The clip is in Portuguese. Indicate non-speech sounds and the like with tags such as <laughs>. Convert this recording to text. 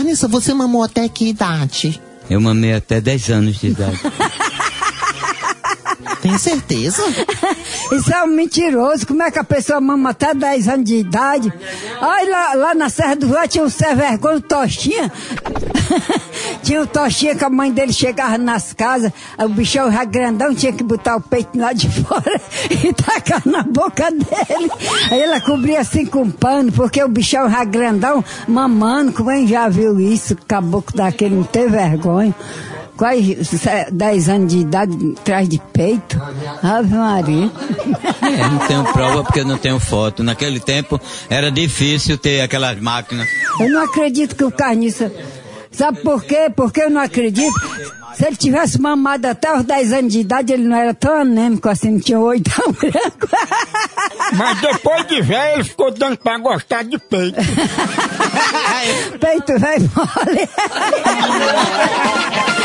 Carniça, você mamou até que idade? Eu mamei até 10 anos de idade. <laughs> Tem certeza? Isso é um mentiroso. Como é que a pessoa mama até 10 anos de idade? Aí lá, lá na Serra do Vá tinha um Zé Vergonha, Tostinha. <laughs> tinha um Tostinha que a mãe dele chegava nas casas, o bichão já grandão tinha que botar o peito lá de <laughs> fora e tacar na boca dele. Aí ela cobria assim com pano, porque o bichão já grandão mamando, como é já viu isso, caboclo daquele não tem vergonha quase 10 anos de idade atrás de peito. Ave Maria. É, não tenho prova porque eu não tenho foto. Naquele tempo era difícil ter aquelas máquinas. Eu não acredito que o carniça. Sabe por quê? Porque eu não acredito. Se ele tivesse mamado até os 10 anos de idade, ele não era tão anêmico assim, não tinha oito tão <laughs> branco. Mas depois de velho, ele ficou dando pra gostar de peito. <laughs> peito velho mole. <laughs>